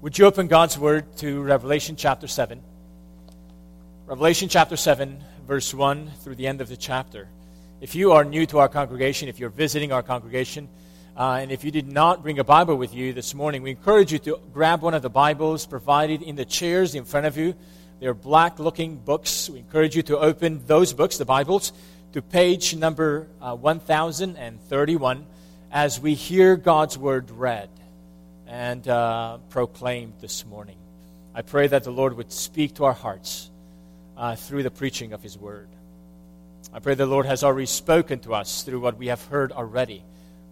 Would you open God's Word to Revelation chapter 7? Revelation chapter 7, verse 1 through the end of the chapter. If you are new to our congregation, if you're visiting our congregation, uh, and if you did not bring a Bible with you this morning, we encourage you to grab one of the Bibles provided in the chairs in front of you. They're black looking books. We encourage you to open those books, the Bibles, to page number uh, 1031 as we hear God's Word read and uh, proclaimed this morning. I pray that the Lord would speak to our hearts uh, through the preaching of His Word. I pray the Lord has already spoken to us through what we have heard already,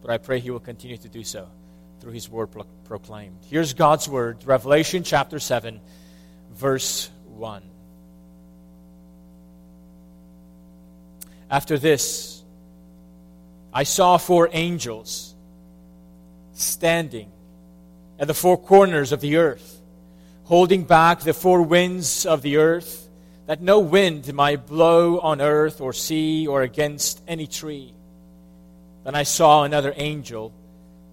but I pray He will continue to do so through His Word pro- proclaimed. Here's God's Word, Revelation chapter 7, verse 1. After this, I saw four angels standing at the four corners of the earth, holding back the four winds of the earth, that no wind might blow on earth or sea or against any tree. Then I saw another angel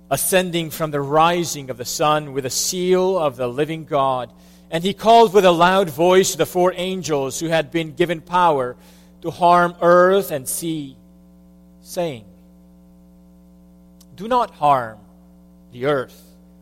ascending from the rising of the sun with a seal of the living God. And he called with a loud voice to the four angels who had been given power to harm earth and sea, saying, Do not harm the earth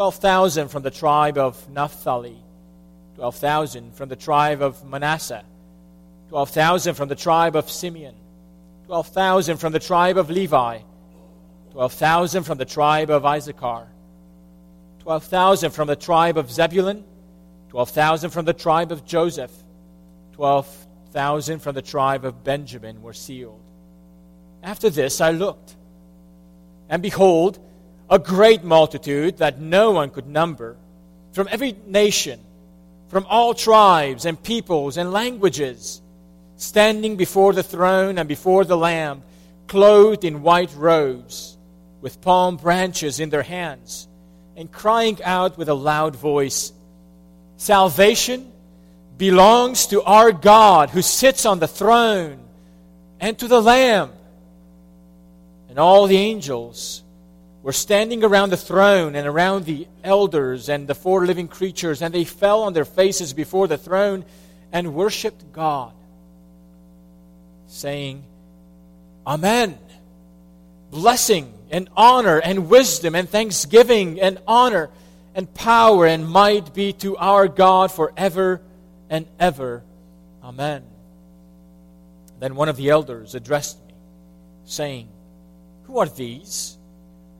12,000 from the tribe of Naphtali, 12,000 from the tribe of Manasseh, 12,000 from the tribe of Simeon, 12,000 from the tribe of Levi, 12,000 from the tribe of Issachar, 12,000 from the tribe of Zebulun, 12,000 from the tribe of Joseph, 12,000 from the tribe of Benjamin were sealed. After this I looked, and behold, a great multitude that no one could number, from every nation, from all tribes and peoples and languages, standing before the throne and before the Lamb, clothed in white robes, with palm branches in their hands, and crying out with a loud voice Salvation belongs to our God who sits on the throne and to the Lamb. And all the angels were standing around the throne and around the elders and the four living creatures, and they fell on their faces before the throne and worshiped God, saying, Amen. Blessing and honor and wisdom and thanksgiving and honor and power and might be to our God forever and ever. Amen. Then one of the elders addressed me, saying, Who are these?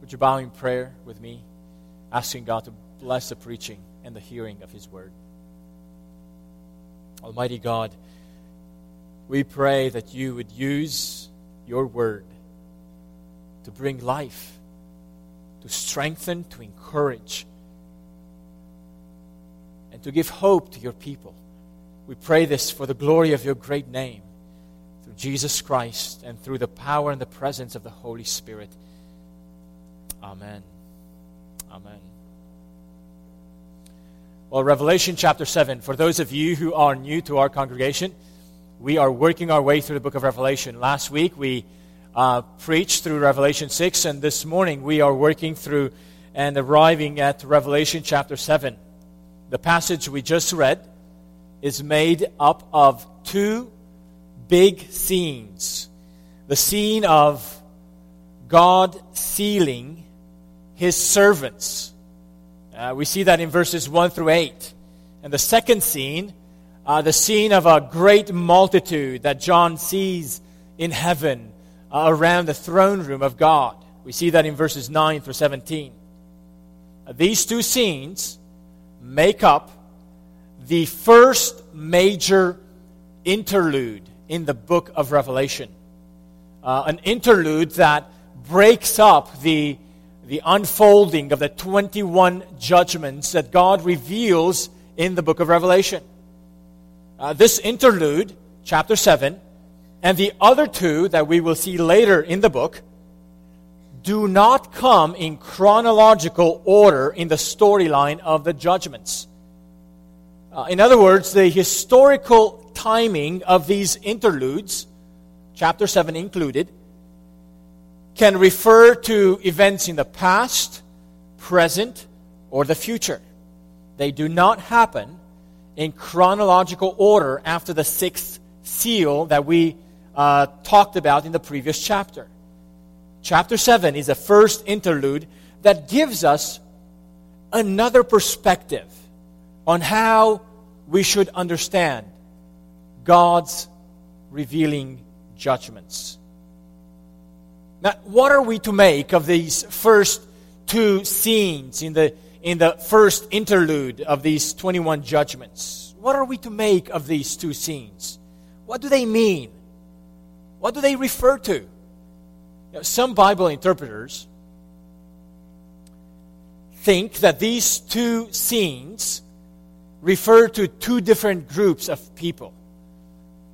Would you bow in prayer with me, asking God to bless the preaching and the hearing of His word? Almighty God, we pray that you would use your word to bring life, to strengthen, to encourage, and to give hope to your people. We pray this for the glory of your great name, through Jesus Christ and through the power and the presence of the Holy Spirit. Amen. Amen. Well, Revelation chapter 7, for those of you who are new to our congregation, we are working our way through the book of Revelation. Last week we uh, preached through Revelation 6, and this morning we are working through and arriving at Revelation chapter 7. The passage we just read is made up of two big scenes the scene of God sealing his servants uh, we see that in verses 1 through 8. And the second scene, uh, the scene of a great multitude that John sees in heaven uh, around the throne room of God. We see that in verses 9 through 17. Uh, these two scenes make up the first major interlude in the book of Revelation. Uh, an interlude that breaks up the the unfolding of the 21 judgments that God reveals in the book of Revelation. Uh, this interlude, chapter 7, and the other two that we will see later in the book, do not come in chronological order in the storyline of the judgments. Uh, in other words, the historical timing of these interludes, chapter 7 included, can refer to events in the past, present, or the future. They do not happen in chronological order after the sixth seal that we uh, talked about in the previous chapter. Chapter 7 is the first interlude that gives us another perspective on how we should understand God's revealing judgments. Now, what are we to make of these first two scenes in the, in the first interlude of these 21 judgments? What are we to make of these two scenes? What do they mean? What do they refer to? Some Bible interpreters think that these two scenes refer to two different groups of people.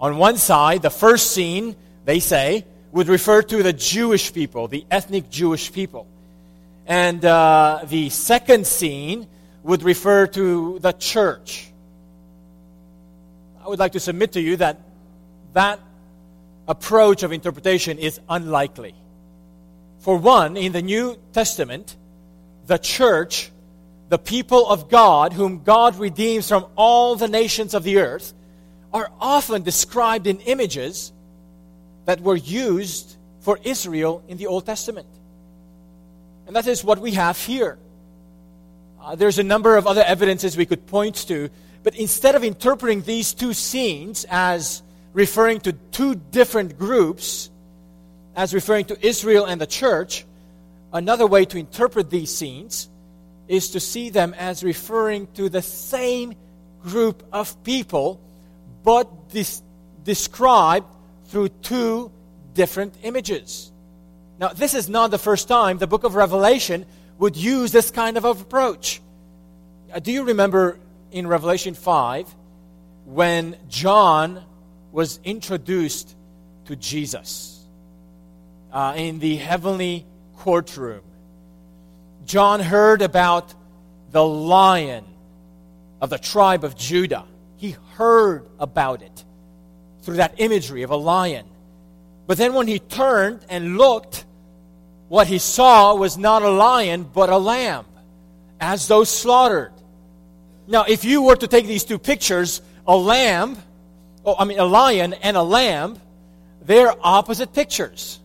On one side, the first scene, they say, would refer to the Jewish people, the ethnic Jewish people. And uh, the second scene would refer to the church. I would like to submit to you that that approach of interpretation is unlikely. For one, in the New Testament, the church, the people of God, whom God redeems from all the nations of the earth, are often described in images that were used for Israel in the Old Testament. And that is what we have here. Uh, there's a number of other evidences we could point to, but instead of interpreting these two scenes as referring to two different groups, as referring to Israel and the church, another way to interpret these scenes is to see them as referring to the same group of people, but dis- described through two different images. Now, this is not the first time the book of Revelation would use this kind of approach. Uh, do you remember in Revelation 5 when John was introduced to Jesus uh, in the heavenly courtroom? John heard about the lion of the tribe of Judah. He heard about it through that imagery of a lion. But then when he turned and looked, what he saw was not a lion, but a lamb, as though slaughtered. Now, if you were to take these two pictures, a lamb, oh, I mean, a lion and a lamb, they're opposite pictures.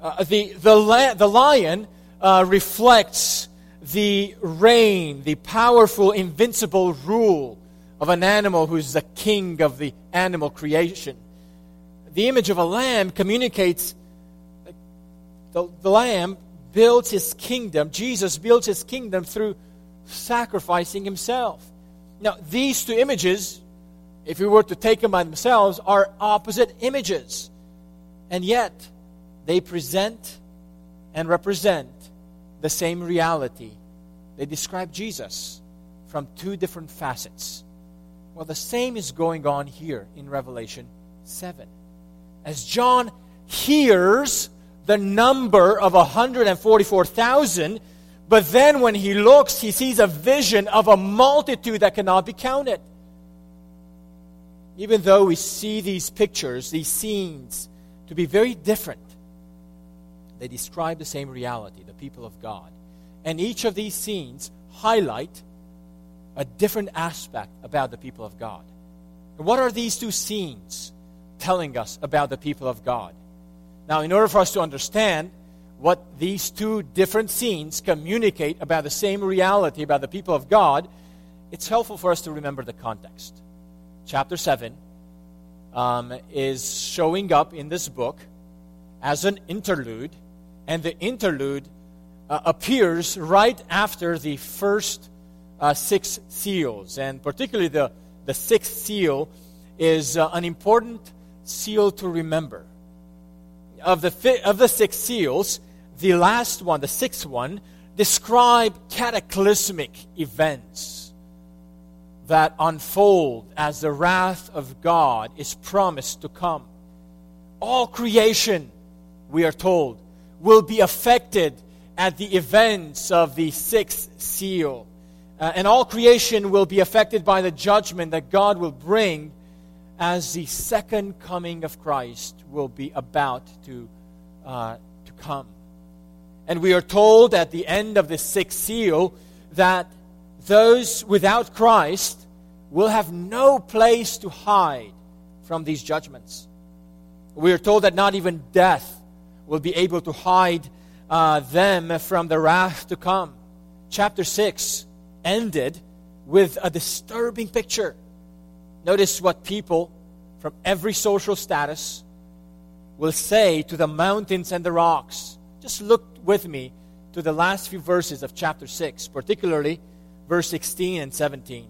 Uh, the, the, la- the lion uh, reflects the reign, the powerful, invincible rule of an animal who's the king of the animal creation. The image of a lamb communicates the, the lamb builds his kingdom. Jesus builds his kingdom through sacrificing himself. Now, these two images, if we were to take them by themselves, are opposite images. And yet, they present and represent the same reality. They describe Jesus from two different facets. Well, the same is going on here in Revelation 7. As John hears the number of 144,000 But then when he looks, he sees a vision of a multitude that cannot be counted. Even though we see these pictures, these scenes, to be very different, they describe the same reality, the people of God. And each of these scenes highlight a different aspect about the people of God. And what are these two scenes telling us about the people of God? Now, in order for us to understand what these two different scenes communicate about the same reality about the people of God, it's helpful for us to remember the context. Chapter 7 um, is showing up in this book as an interlude, and the interlude uh, appears right after the first uh, six seals. And particularly the, the sixth seal is uh, an important seal to remember. Of the, fi- of the six seals, the last one, the sixth one, describe cataclysmic events that unfold as the wrath of God is promised to come. All creation, we are told, will be affected at the events of the sixth seal. Uh, and all creation will be affected by the judgment that God will bring as the second coming of Christ will be about to, uh, to come. And we are told at the end of the sixth seal that those without Christ will have no place to hide from these judgments. We are told that not even death will be able to hide uh, them from the wrath to come. Chapter 6 ended with a disturbing picture. Notice what people from every social status will say to the mountains and the rocks. Just look with me to the last few verses of chapter 6, particularly verse 16 and 17.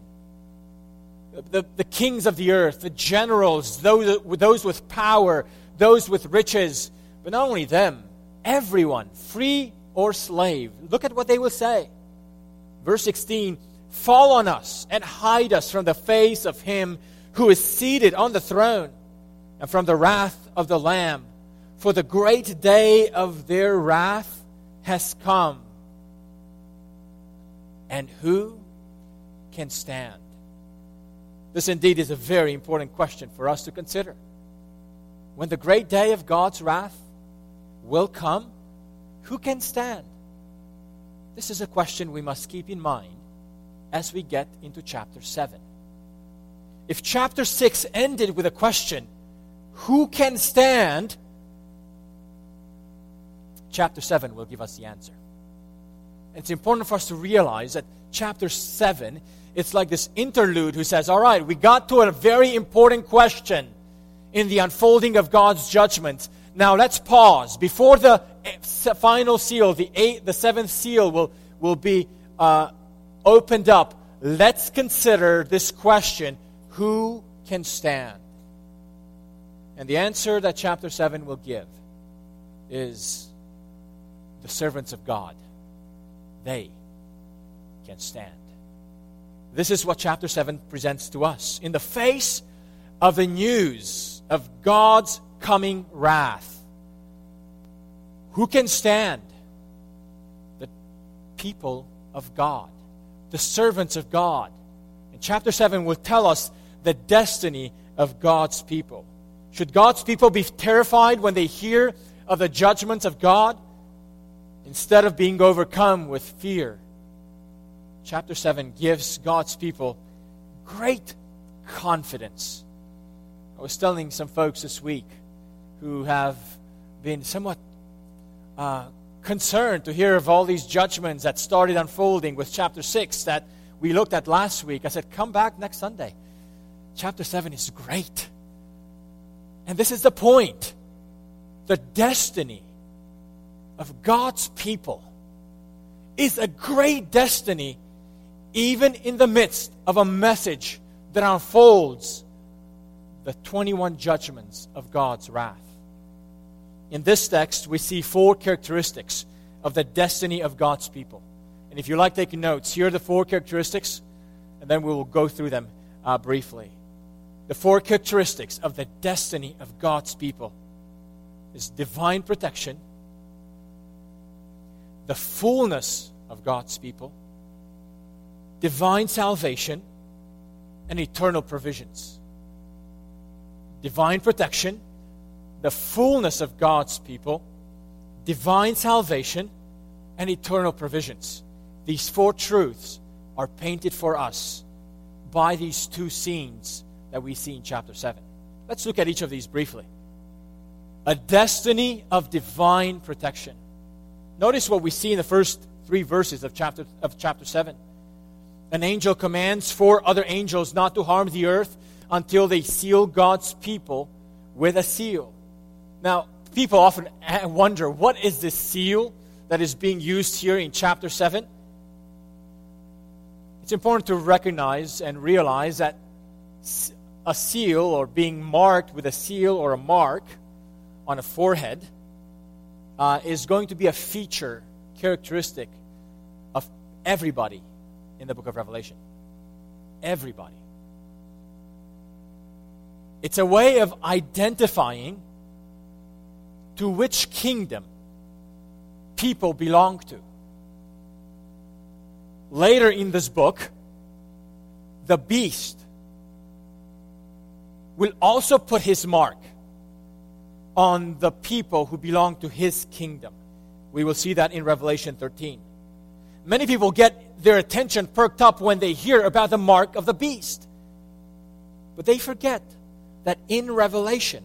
The, the kings of the earth, the generals, those, those with power, those with riches, but not only them, everyone, free or slave. Look at what they will say. Verse 16 Fall on us and hide us from the face of him who is seated on the throne and from the wrath of the Lamb. For the great day of their wrath has come. And who can stand? This indeed is a very important question for us to consider. When the great day of God's wrath will come, who can stand? This is a question we must keep in mind as we get into chapter 7. If chapter 6 ended with a question, who can stand? chapter 7 will give us the answer. It's important for us to realize that chapter 7, it's like this interlude who says, All right, we got to a very important question in the unfolding of God's judgment. Now let's pause. Before the final seal, the, eighth, the seventh seal will, will be uh, opened up, let's consider this question who can stand? And the answer that chapter 7 will give is the servants of God. They can stand. This is what chapter 7 presents to us. In the face of the news of God's coming wrath, who can stand? The people of God, the servants of God. And chapter 7 will tell us the destiny of God's people. Should God's people be terrified when they hear of the judgments of God? instead of being overcome with fear. Chapter 7 gives God's people great confidence. I was telling some folks this week who have been somewhat uh, concerned to hear of all these judgments that started unfolding with chapter 6 that we looked at last week. I said, Come back next Sunday. Chapter 7 is great. And this is the point the destiny of God's people is a great destiny, even in the midst of a message that unfolds the 21 judgments of God's wrath. In this text, we see four characteristics of the destiny of God's people. And if you like taking notes, here are the four characteristics, and then we will go through them uh, briefly. The four characteristics of the destiny of God's people is divine protection, the fullness of God's people, divine salvation, and eternal provisions. Divine protection, the fullness of God's people, divine salvation, and eternal provisions. These four truths are painted for us by these two scenes that we see in chapter 7. Let's look at each of these briefly. A destiny of divine protection. Notice what we see in the first three verses of chapter, of chapter 7. An angel commands four other angels not to harm the earth until they seal God's people with a seal. Now, people often wonder what is this seal that is being used here in chapter 7? It's important to recognize and realize that a seal or being marked with a seal or a mark on a forehead uh, is going to be a feature, characteristic of everybody in the book of Revelation. Everybody. It's a way of identifying to which kingdom people belong to. Later in this book, the beast will also put his mark on the people who belong to his kingdom. We will see that in Revelation 13. Many people get their attention perked up when they hear about the mark of the beast. But they forget that in Revelation,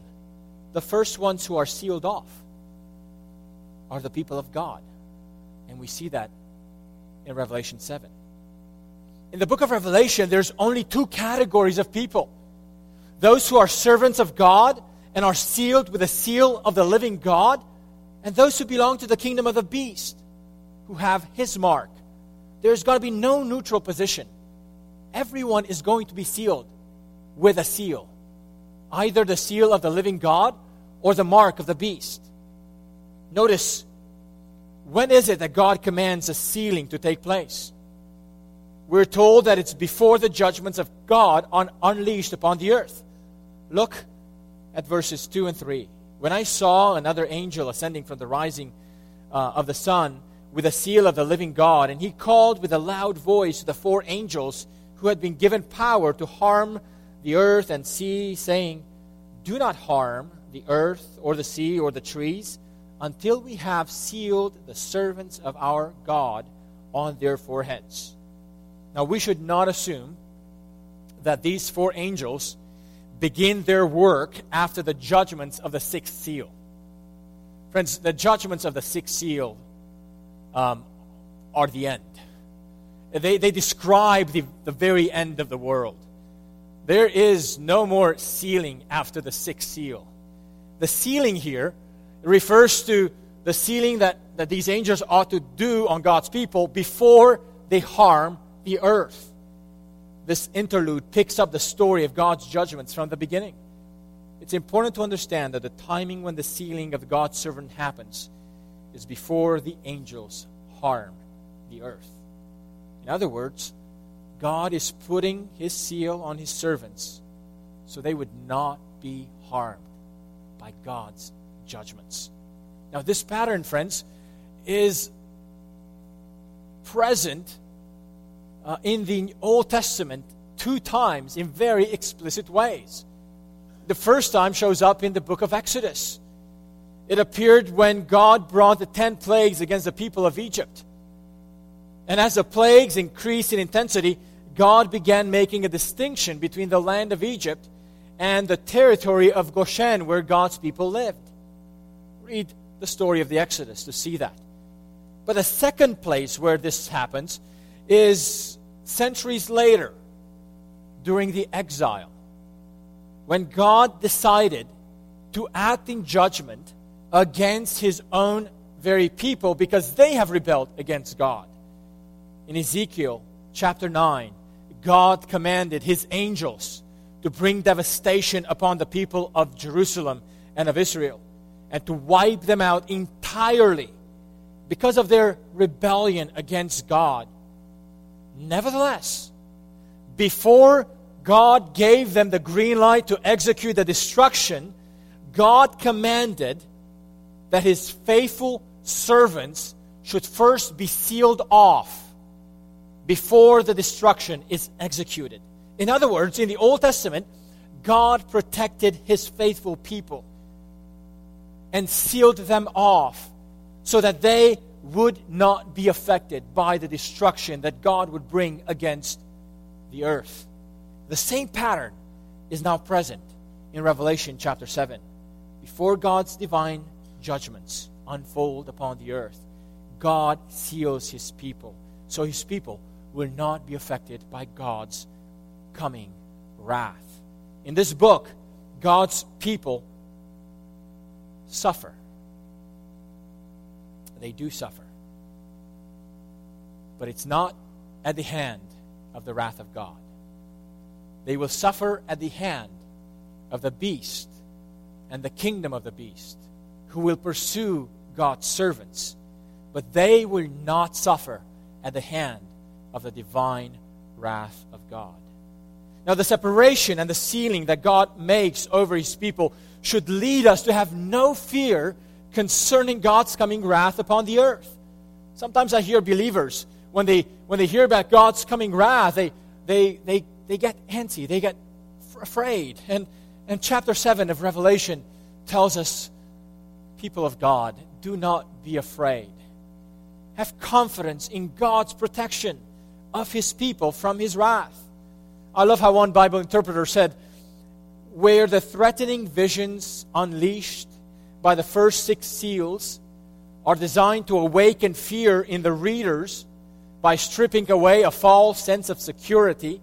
the first ones who are sealed off are the people of God. And we see that in Revelation 7. In the book of Revelation, there's only two categories of people those who are servants of God and are sealed with the seal of the living God, and those who belong to the kingdom of the beast, who have his mark. There's got to be no neutral position. Everyone is going to be sealed with a seal either the seal of the living God or the mark of the beast. Notice, when is it that God commands a sealing to take place? We're told that it's before the judgments of God on unleashed upon the earth. Look at verses 2 and 3. When I saw another angel ascending from the rising uh, of the sun with a seal of the living God, and he called with a loud voice to the four angels who had been given power to harm the earth and sea, saying, Do not harm the earth or the sea or the trees until we have sealed the servants of our God on their foreheads. Now, we should not assume that these four angels begin their work after the judgments of the sixth seal. Friends, the judgments of the sixth seal um, are the end. They, they describe the, the very end of the world. There is no more sealing after the sixth seal. The sealing here refers to the sealing that, that these angels ought to do on God's people before they harm the earth. This interlude picks up the story of God's judgments from the beginning. It's important to understand that the timing when the sealing of God's servant happens is before the angels harm the earth. In other words, God is putting his seal on his servants so they would not be harmed by God's judgments. Now, this pattern, friends, is present uh, in the Old Testament two times in very explicit ways. The first time shows up in the book of Exodus. It appeared when God brought the ten plagues against the people of Egypt. And as the plagues increased in intensity, God began making a distinction between the land of Egypt and the territory of Goshen where God's people lived. Read the story of the Exodus to see that. But the second place where this happens is centuries later during the exile when God decided to act in judgment against his own very people because they have rebelled against God. In Ezekiel chapter 9, God commanded his angels to bring devastation upon the people of Jerusalem and of Israel and to wipe them out entirely because of their rebellion against God. Nevertheless, before God gave them the green light to execute the destruction, God commanded that his faithful servants should first be sealed off before the destruction is executed. In other words, in the Old Testament, God protected his faithful people and sealed them off so that they would not be affected by the destruction that God would bring against the earth. The same pattern is now present in Revelation chapter 7. Before God's divine judgments unfold upon the earth, God seals his people so his people will not be affected by God's coming wrath. In this book, God's people suffer. They do suffer. But it's not at the hand of the wrath of God. They will suffer at the hand of the beast and the kingdom of the beast, who will pursue God's servants. But they will not suffer at the hand of the divine wrath of God. Now, the separation and the sealing that God makes over his people should lead us to have no fear concerning God's coming wrath upon the earth. Sometimes I hear believers, when they, when they hear about God's coming wrath, they, they, they, they get antsy, they get afraid. And, and chapter 7 of Revelation tells us, people of God, do not be afraid. Have confidence in God's protection of his people from his wrath. I love how one Bible interpreter said, where the threatening visions unleashed by the first six seals are designed to awaken fear in the readers by stripping away a false sense of security,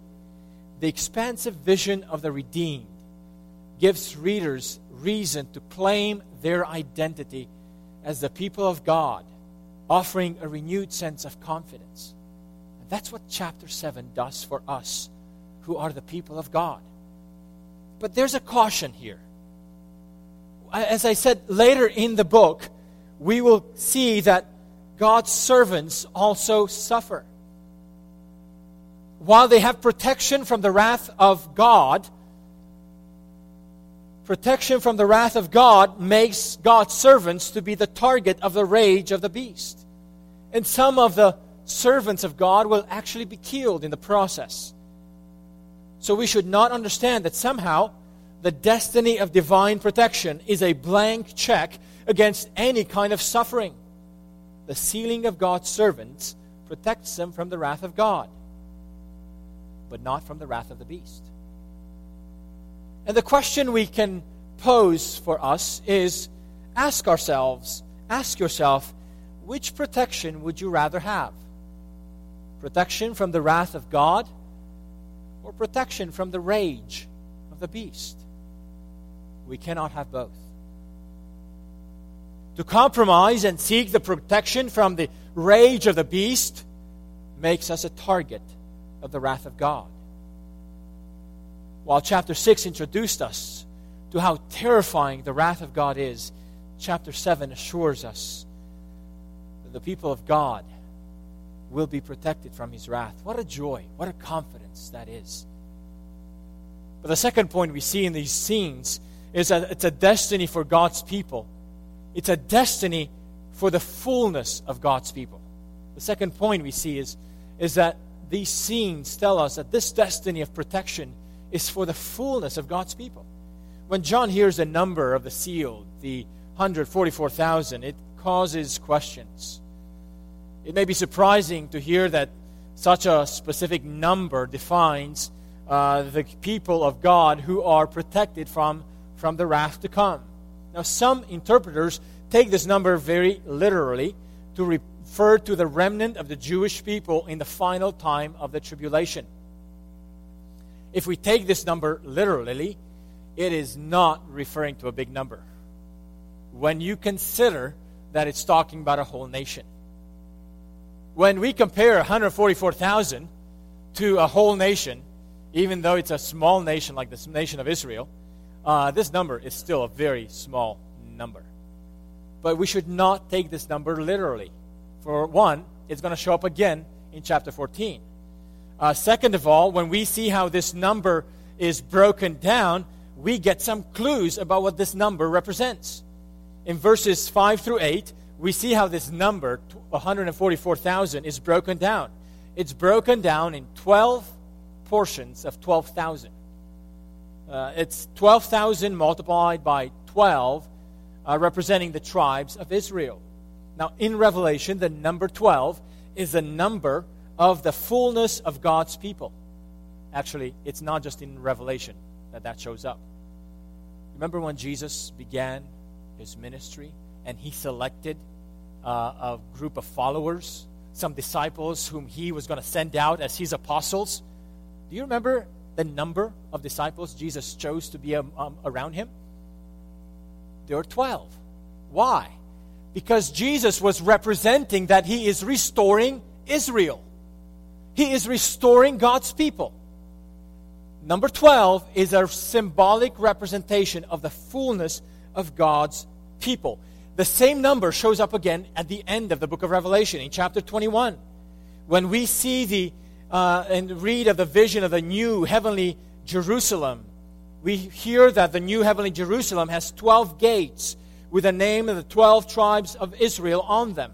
the expansive vision of the redeemed gives readers reason to claim their identity as the people of God, offering a renewed sense of confidence. And that's what chapter 7 does for us who are the people of God. But there's a caution here. As I said later in the book, we will see that God's servants also suffer. While they have protection from the wrath of God, protection from the wrath of God makes God's servants to be the target of the rage of the beast. And some of the servants of God will actually be killed in the process. So we should not understand that somehow the destiny of divine protection is a blank check against any kind of suffering. The sealing of God's servants protects them from the wrath of God, but not from the wrath of the beast. And the question we can pose for us is ask ourselves, ask yourself, which protection would you rather have? Protection from the wrath of God? Or protection from the rage of the beast. We cannot have both. To compromise and seek the protection from the rage of the beast makes us a target of the wrath of God. While chapter 6 introduced us to how terrifying the wrath of God is, chapter 7 assures us that the people of God will be protected from his wrath. What a joy, what a confidence that is. But the second point we see in these scenes is that it's a destiny for God's people. It's a destiny for the fullness of God's people. The second point we see is, is that these scenes tell us that this destiny of protection is for the fullness of God's people. When John hears the number of the sealed, the 144,000, it causes questions. It may be surprising to hear that such a specific number defines uh, the people of God who are protected from, from the wrath to come. Now, some interpreters take this number very literally to refer to the remnant of the Jewish people in the final time of the tribulation. If we take this number literally, it is not referring to a big number. When you consider that it's talking about a whole nation when we compare 144,000 to a whole nation, even though it's a small nation like the nation of Israel, uh, this number is still a very small number. But we should not take this number literally. For one, it's going to show up again in chapter 14. Uh, second of all, when we see how this number is broken down, we get some clues about what this number represents. In verses 5 through 8, we see how this number, 144,000, is broken down. It's broken down in 12 portions of 12,000. Uh, it's 12,000 multiplied by 12, uh, representing the tribes of Israel. Now, in Revelation, the number 12 is a number of the fullness of God's people. Actually, it's not just in Revelation that that shows up. Remember when Jesus began his ministry and he selected uh, a group of followers, some disciples whom he was going to send out as his apostles? Do you remember the number of disciples Jesus chose to be um, um, around him? There were 12. Why? Because Jesus was representing that he is restoring Israel. He is restoring God's people. Number 12 is a symbolic representation of the fullness of God's people. The same number shows up again at the end of the book of Revelation in chapter 21. When we see the uh, and read of the vision of the new heavenly Jerusalem, we hear that the new heavenly Jerusalem has 12 gates with the name of the 12 tribes of Israel on them.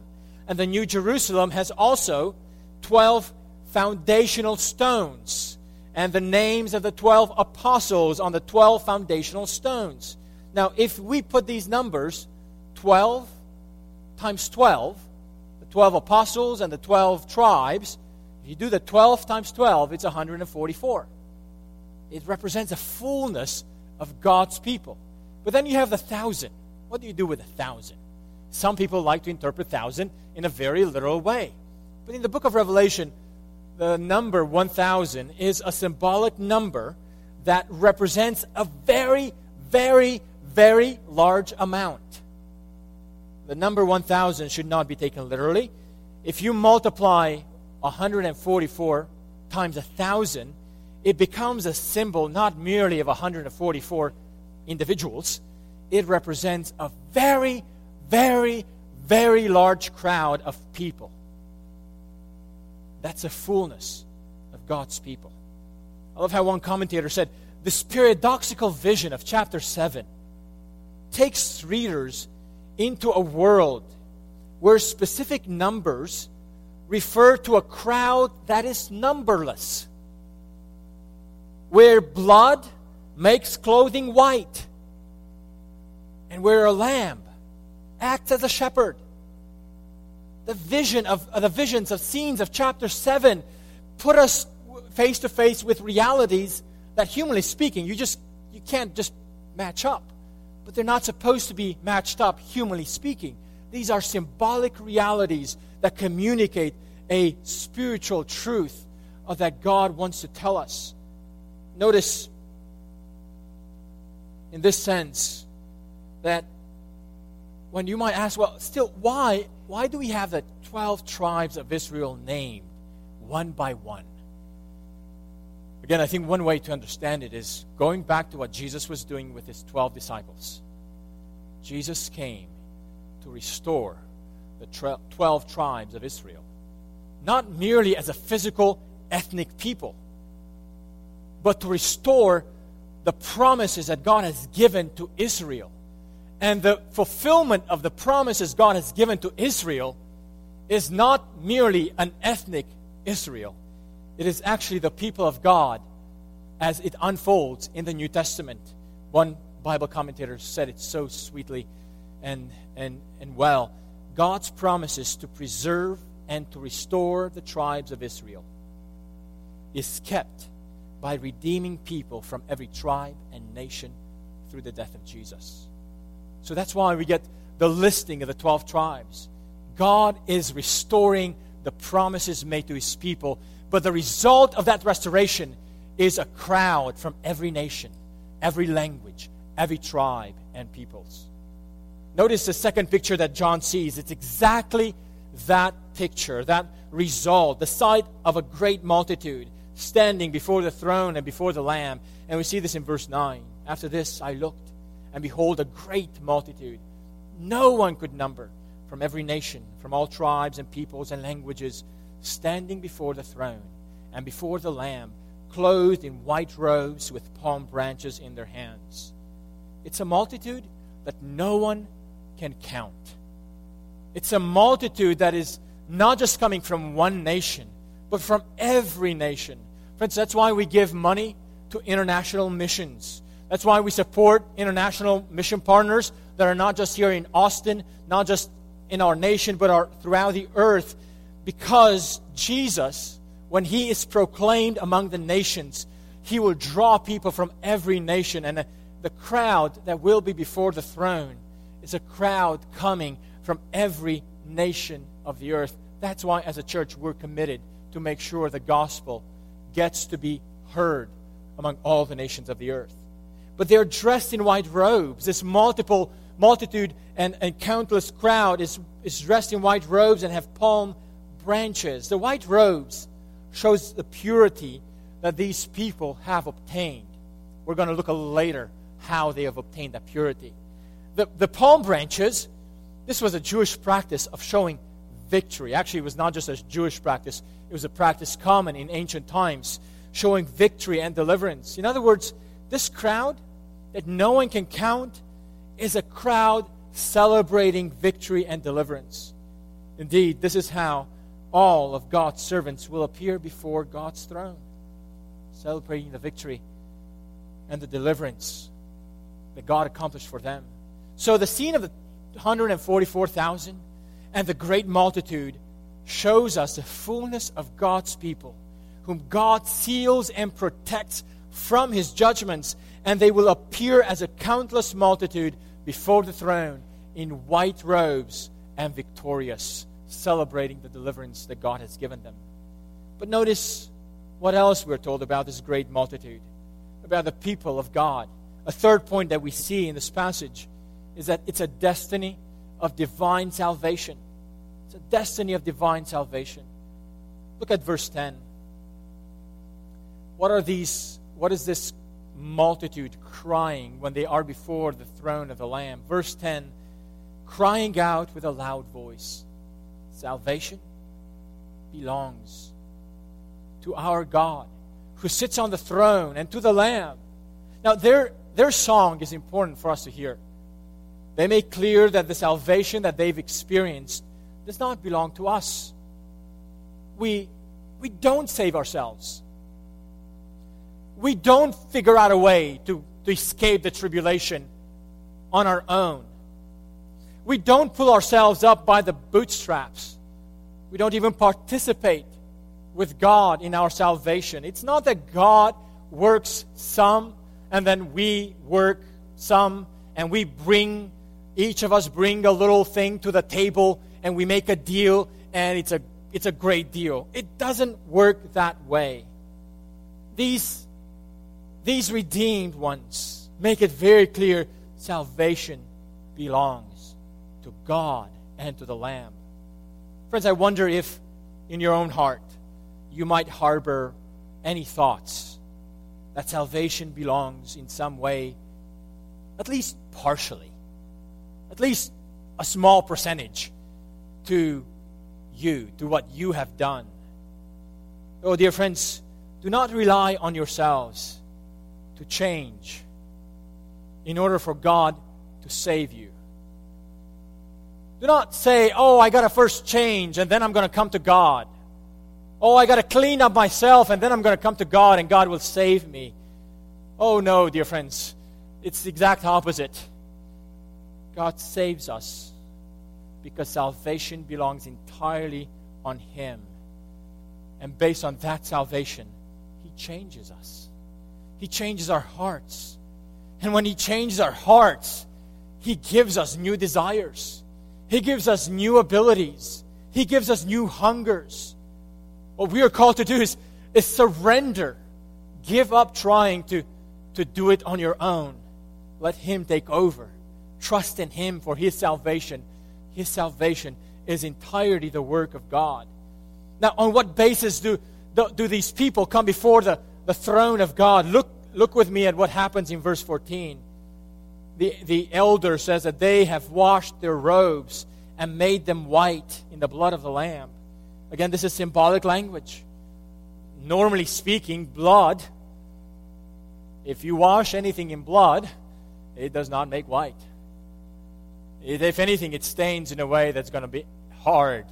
And the new Jerusalem has also 12 foundational stones and the names of the 12 apostles on the 12 foundational stones. Now, if we put these numbers, 12 times 12, the 12 apostles and the 12 tribes, if you do the 12 times 12, it's 144. It represents a fullness of God's people. But then you have the thousand. What do you do with a thousand? Some people like to interpret thousand in a very literal way. But in the book of Revelation, the number 1000 is a symbolic number that represents a very, very, very large amount. The number 1000 should not be taken literally. If you multiply 144 times a thousand, it becomes a symbol not merely of 144 individuals, it represents a very, very, very large crowd of people. That's a fullness of God's people. I love how one commentator said this paradoxical vision of chapter 7 takes readers into a world where specific numbers refer to a crowd that is numberless, where blood makes clothing white, and where a lamb acts as a shepherd. The vision of uh, the visions of scenes of chapter 7 put us face to face with realities that humanly speaking you just you can't just match up but they're not supposed to be matched up humanly speaking these are symbolic realities that communicate a spiritual truth uh, that God wants to tell us. Notice, in this sense, that when you might ask, well, still, why, why do we have the 12 tribes of Israel named one by one? Again, I think one way to understand it is going back to what Jesus was doing with his 12 disciples. Jesus came to restore the 12 tribes of Israel, not merely as a physical ethnic people, but to restore the promises that God has given to Israel. And the fulfillment of the promises God has given to Israel is not merely an ethnic Israel, it is actually the people of God as it unfolds in the New Testament. One Bible commentator said it so sweetly and, and, and well. God's promises to preserve and to restore the tribes of Israel is kept by redeeming people from every tribe and nation through the death of Jesus. So that's why we get the listing of the 12 tribes. God is restoring the promises made to his people, but the result of that restoration is a crowd from every nation, every language, every tribe, and peoples. Notice the second picture that John sees. It's exactly that picture, that result, the sight of a great multitude standing before the throne and before the Lamb. And we see this in verse 9. After this, I looked, and behold, a great multitude. No one could number from every nation, from all tribes and peoples and languages, standing before the throne and before the Lamb, clothed in white robes with palm branches in their hands. It's a multitude that no one can count. It's a multitude that is not just coming from one nation, but from every nation. Friends, that's why we give money to international missions. That's why we support international mission partners that are not just here in Austin, not just in our nation, but are throughout the earth. Because Jesus, when he is proclaimed among the nations, he will draw people from every nation. And uh, the crowd that will be before the throne is a crowd coming from every nation of the earth. That's why, as a church, we're committed to make sure the gospel gets to be heard among all the nations of the earth. But they're dressed in white robes. This multiple multitude and, and countless crowd is, is dressed in white robes and have palm branches. The white robes shows the purity that these people have obtained. We're going to look a little later how they have obtained that purity. The, the palm branches, this was a Jewish practice of showing victory. Actually, it was not just a Jewish practice, it was a practice common in ancient times, showing victory and deliverance. In other words, this crowd that no one can count is a crowd celebrating victory and deliverance. Indeed, this is how all of God's servants will appear before God's throne, celebrating the victory and the deliverance that God accomplished for them. So the scene of the 144,000 and the great multitude shows us the fullness of God's people, whom God seals and protects from his judgments, and they will appear as a countless multitude before the throne in white robes and victorious, celebrating the deliverance that God has given them. But notice what else we're told about this great multitude, about the people of God. A third point that we see in this passage is that it's a destiny of divine salvation. It's a destiny of divine salvation. Look at verse 10. What are these what is this multitude crying when they are before the throne of the Lamb. Verse 10 crying out with a loud voice Salvation belongs to our God who sits on the throne and to the Lamb. Now, their, their song is important for us to hear. They make clear that the salvation that they've experienced does not belong to us. We, we don't save ourselves we don't figure out a way to, to escape the tribulation on our own. We don't pull ourselves up by the bootstraps. We don't even participate with God in our salvation. It's not that God works some and then we work some and we bring, each of us bring a little thing to the table and we make a deal and it's a, it's a great deal. It doesn't work that way. These these redeemed ones make it very clear salvation belongs to God and to the Lamb. Friends, I wonder if in your own heart you might harbor any thoughts that salvation belongs in some way, at least partially, at least a small percentage to you, to what you have done. Oh, dear friends, do not rely on yourselves to change in order for God to save you. Do not say, oh, I got to first change and then I'm going to come to God. Oh, I got to clean up myself and then I'm going to come to God and God will save me. Oh, no, dear friends. It's the exact opposite. God saves us because salvation belongs entirely on Him. And based on that salvation, He changes us. He changes our hearts. And when He changes our hearts, He gives us new desires. He gives us new abilities. He gives us new hungers. What we are called to do is, is surrender. Give up trying to, to do it on your own. Let Him take over. Trust in Him for His salvation. His salvation is entirely the work of God. Now, on what basis do, do, do these people come before the, the throne of God. Look, look with me at what happens in verse 14. The, the elder says that they have washed their robes and made them white in the blood of the Lamb. Again, this is symbolic language. Normally speaking, blood, if you wash anything in blood, it does not make white. If anything, it stains in a way that's going to be hard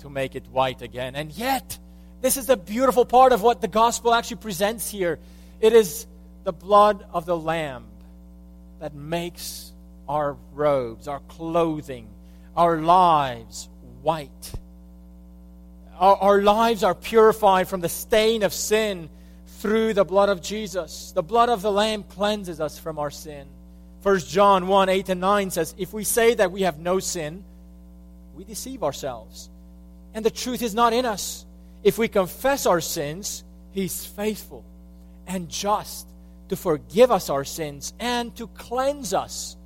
to make it white again. And yet, this is the beautiful part of what the gospel actually presents here. It is the blood of the Lamb that makes our robes, our clothing, our lives white. Our, our, lives are purified from the stain of sin through the blood of Jesus. The blood of the Lamb cleanses us from our sin. 1 John 1 8 and 9 says, If we say that we have no sin, we deceive ourselves, and the truth is not in us. If we confess our sins, He's faithful and just to forgive us our sins and to cleanse us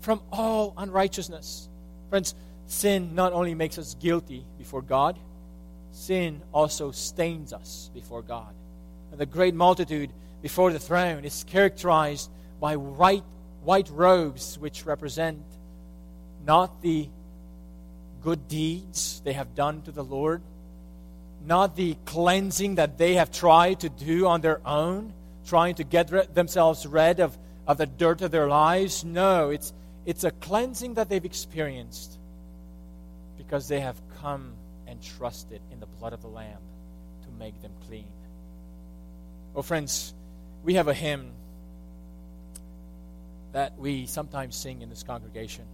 from all unrighteousness. Friends, sin not only makes us guilty before God, sin also stains us before God. And the great multitude before the throne is characterized by white, white robes, which represent not the good deeds they have done to the Lord, not the cleansing that they have tried to do on their own, trying to get re- themselves rid of, of the dirt of their lives. No, it's, it's a cleansing that they've experienced because they have come and trusted in the blood of the Lamb to make them clean. Oh, friends, we have a hymn that we sometimes sing in this congregation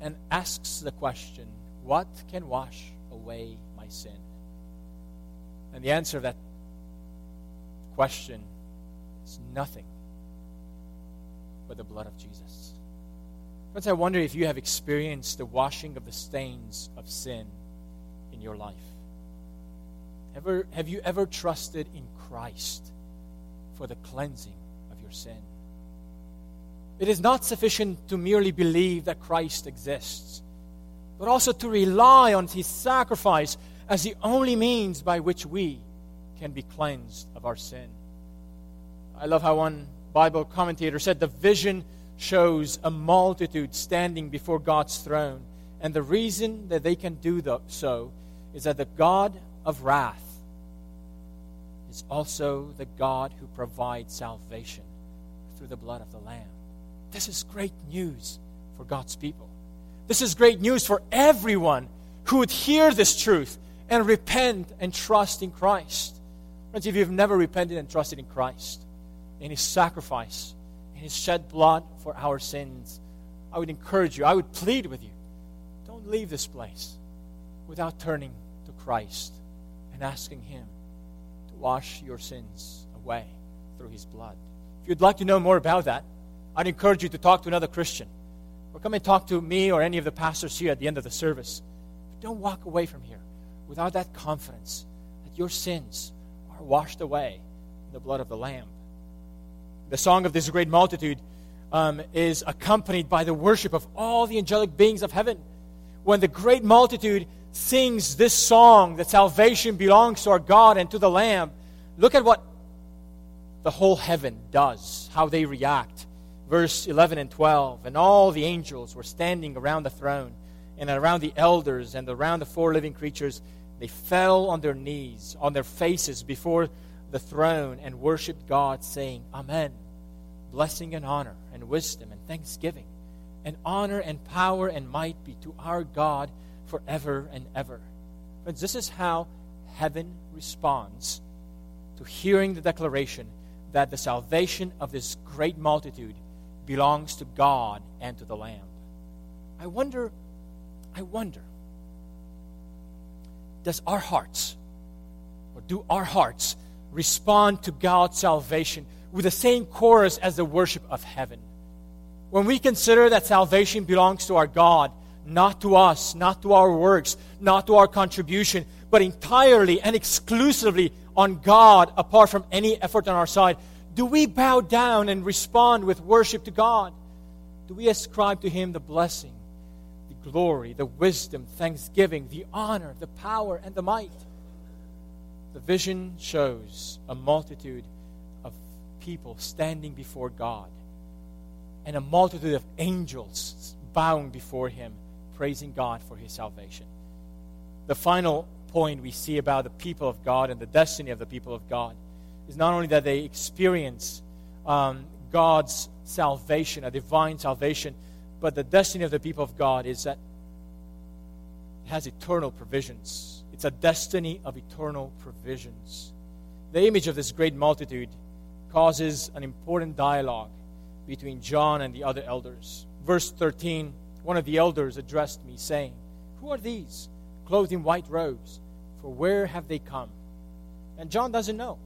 and asks the question, What can wash away my sin? And the answer of that question is nothing but the blood of Jesus. Friends, I wonder if you have experienced the washing of the stains of sin in your life. Ever, have you ever trusted in Christ for the cleansing of your sin? It is not sufficient to merely believe that Christ exists, but also to rely on his sacrifice as the only means by which we can be cleansed of our sin. I love how one Bible commentator said the vision shows a multitude standing before God's throne. And the reason that they can do so is that the God of wrath is also the God who provides salvation through the blood of the Lamb. This is great news for God's people. This is great news for everyone who would hear this truth and repent and trust in Christ. Friends, if you've never repented and trusted in Christ, in His sacrifice, in His shed blood for our sins, I would encourage you, I would plead with you, don't leave this place without turning to Christ and asking Him to wash your sins away through His blood. If you'd like to know more about that, I'd encourage you to talk to another Christian. Or come and talk to me or any of the pastors here at the end of the service. But don't walk away from here without that confidence that your sins washed away in the blood of the Lamb. The song of this great multitude um, is accompanied by the worship of all the angelic beings of heaven. When the great multitude sings this song that salvation belongs to our God and to the Lamb, look at what the whole heaven does, how they react. Verse 11 and 12 And all the angels were standing around the throne, and around the elders, and around the four living creatures. They fell on their knees, on their faces before the throne and worshiped God, saying, Amen. Blessing and honor and wisdom and thanksgiving and honor and power and might be to our God forever and ever. Friends, this is how heaven responds to hearing the declaration that the salvation of this great multitude belongs to God and to the Lamb. I wonder, I wonder, does our hearts, or do our hearts respond to God's salvation with the same chorus as the worship of heaven. When we consider that salvation belongs to our God, not to us, not to our works, not to our contribution, but entirely and exclusively on God apart from any effort on our side, do we bow down and respond with worship to God? Do we ascribe to Him the blessing, glory, the wisdom, thanksgiving, the honor, the power, and the might? The vision shows a multitude of people standing before God and a multitude of angels bowing before Him, praising God for His salvation. The final point we see about the people of God and the destiny of the people of God is not only that they experience um, God's salvation, a divine salvation, But the destiny of the people of God is that it has eternal provisions. It's a destiny of eternal provisions. The image of this great multitude causes an important dialogue between John and the other elders. Verse 13 one of the elders addressed me, saying, Who are these, clothed in white robes? For where have they come? And John doesn't know.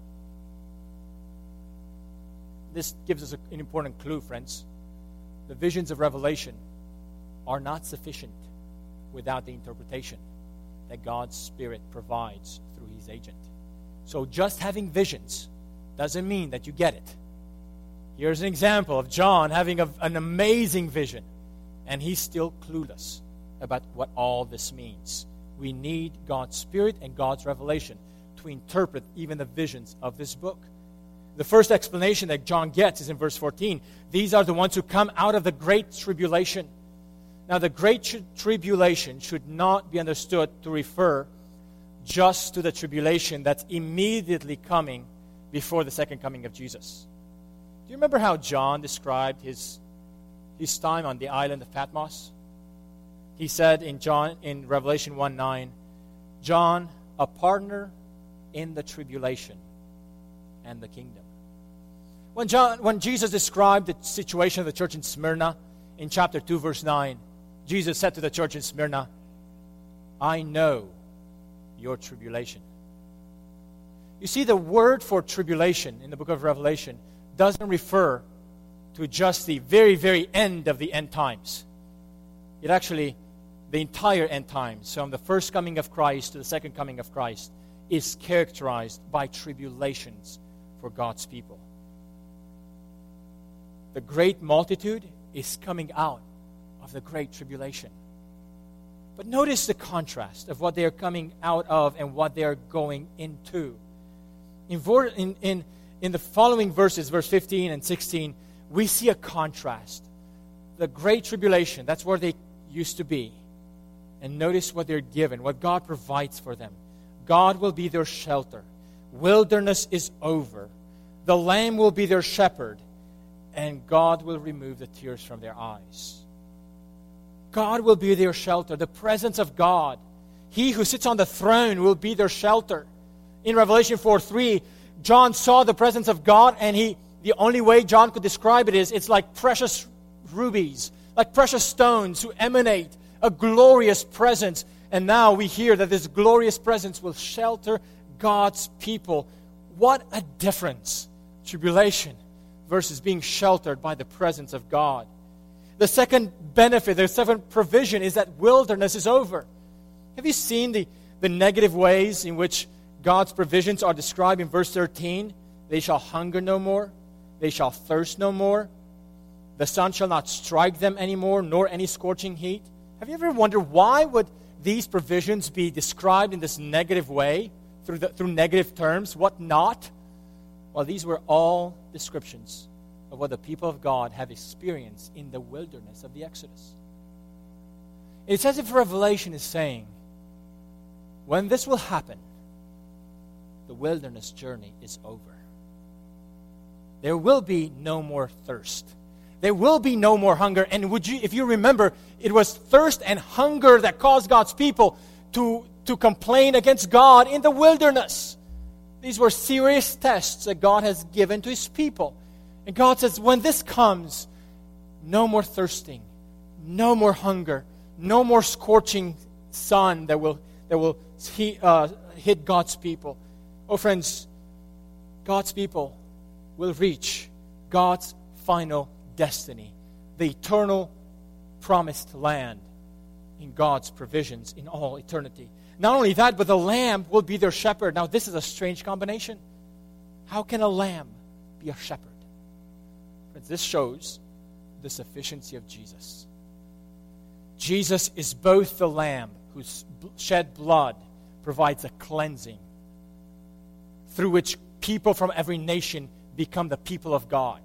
This gives us an important clue, friends. The visions of Revelation are not sufficient without the interpretation that God's Spirit provides through His agent. So just having visions doesn't mean that you get it. Here's an example of John having a, an amazing vision, and he's still clueless about what all this means. We need God's Spirit and God's revelation to interpret even the visions of this book. The first explanation that John gets is in verse 14. These are the ones who come out of the great tribulation. Now, the great tribulation should not be understood to refer just to the tribulation that's immediately coming before the second coming of Jesus. Do you remember how John described his, his time on the island of Patmos? He said in John in Revelation 1 9, John, a partner in the tribulation and the kingdom. When, John, when Jesus described the situation of the church in Smyrna in chapter 2, verse 9, Jesus said to the church in Smyrna, I know your tribulation. You see, the word for tribulation in the book of Revelation doesn't refer to just the very, very end of the end times. It actually, the entire end times, from the first coming of Christ to the second coming of Christ, is characterized by tribulations for God's people. The great multitude is coming out of the great tribulation. But notice the contrast of what they are coming out of and what they are going into. In, in, in, in the following verses, verse 15 and 16, we see a contrast. The great tribulation, that's where they used to be. And notice what they're given, what God provides for them. God will be their shelter. Wilderness is over. The Lamb will be their shepherd. And God will remove the tears from their eyes. God will be their shelter. The presence of God. He who sits on the throne will be their shelter. In Revelation 4 3, John saw the presence of God, and he the only way John could describe it is it's like precious rubies, like precious stones who emanate a glorious presence. And now we hear that this glorious presence will shelter God's people. What a difference! Tribulation versus being sheltered by the presence of God. The second benefit, the second provision is that wilderness is over. Have you seen the, the negative ways in which God's provisions are described in verse 13? They shall hunger no more, they shall thirst no more, the sun shall not strike them anymore, nor any scorching heat. Have you ever wondered why would these provisions be described in this negative way, through, the, through negative terms? What not? Well, these were all descriptions of what the people of God have experienced in the wilderness of the Exodus. It's as if Revelation is saying, when this will happen, the wilderness journey is over. There will be no more thirst. There will be no more hunger. And would you, if you remember, it was thirst and hunger that caused God's people to, to complain against God in the wilderness. These were serious tests that God has given to his people. And God says, when this comes, no more thirsting, no more hunger, no more scorching sun that will, that will uh, hit God's people. Oh, friends, God's people will reach God's final destiny, the eternal promised land in God's provisions in all eternity. Not only that, but the lamb will be their shepherd. Now, this is a strange combination. How can a lamb be a shepherd? Friends, this shows the sufficiency of Jesus. Jesus is both the Lamb whose shed blood provides a cleansing through which people from every nation become the people of God.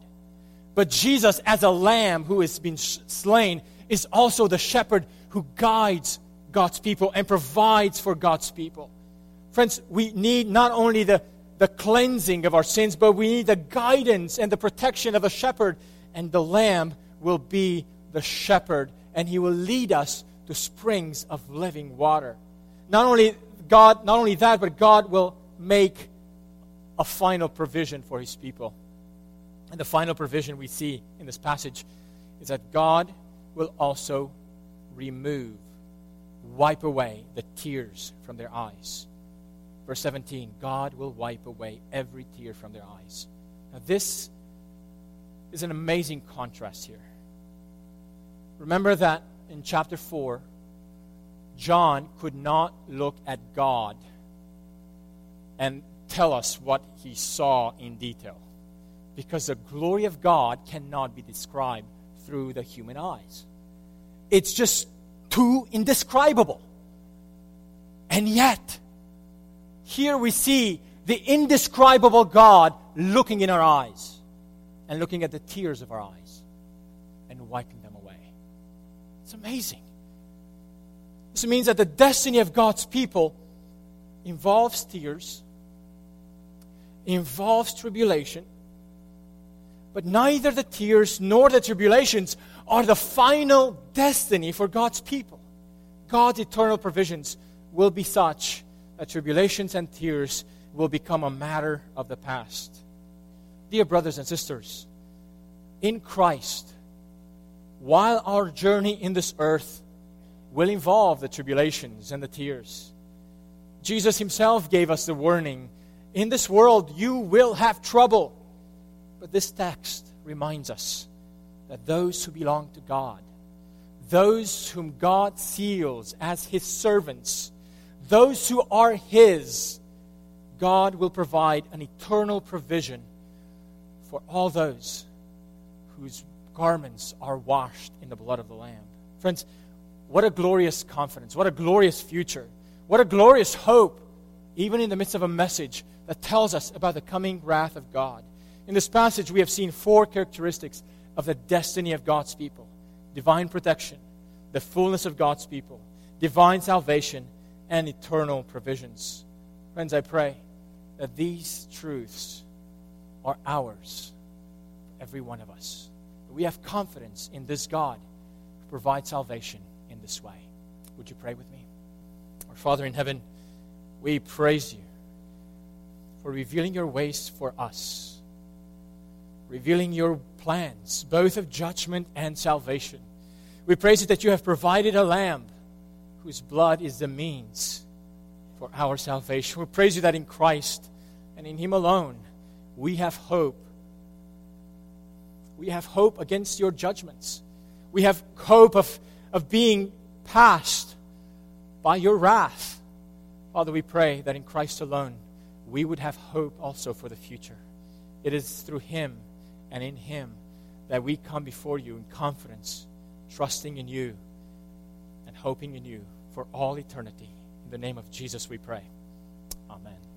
But Jesus, as a lamb who has been slain, is also the shepherd who guides God's people and provides for God's people. Friends, we need not only the the cleansing of our sins, but we need the guidance and the protection of a shepherd, and the lamb will be the shepherd, and he will lead us to springs of living water. Not only God, not only that, but God will make a final provision for his people. And the final provision we see in this passage is that God will also remove, wipe away the tears from their eyes. Verse 17 God will wipe away every tear from their eyes. Now, this is an amazing contrast here. Remember that in chapter 4, John could not look at God and tell us what he saw in detail because the glory of God cannot be described through the human eyes. It's just too indescribable. And yet, here we see the indescribable God looking in our eyes and looking at the tears of our eyes and wiping them away. It's amazing. This means that the destiny of God's people involves tears, involves tribulation, but neither the tears nor the tribulations are the final destiny for God's people. God's eternal provisions will be such that tribulations and tears will become a matter of the past. Dear brothers and sisters, in Christ, while our journey in this earth will involve the tribulations and the tears, Jesus Himself gave us the warning in this world you will have trouble. But this text reminds us that those who belong to God, those whom God seals as His servants, those who are His, God will provide an eternal provision for all those whose garments are washed in the blood of the Lamb. Friends, what a glorious confidence, what a glorious future, what a glorious hope, even in the midst of a message that tells us about the coming wrath of God. In this passage, we have seen four characteristics of the destiny of God's people divine protection, the fullness of God's people, divine salvation, and eternal provisions. Friends, I pray that these truths are ours, every one of us. We have confidence in this God who provides salvation in this way. Would you pray with me? Our Father in heaven, we praise you for revealing your ways for us revealing your plans, both of judgment and salvation. We praise you that you have provided a lamb whose blood is the means for our salvation. We praise you that in Christ and in Him alone we have hope. We have hope against your judgments. We have hope of, of being passed by your wrath. Father, we pray that in Christ alone we would have hope also for the future. It is through Him and in Him that we come before you in confidence, trusting in you and hoping in you for all eternity. In the name of Jesus we pray. Amen.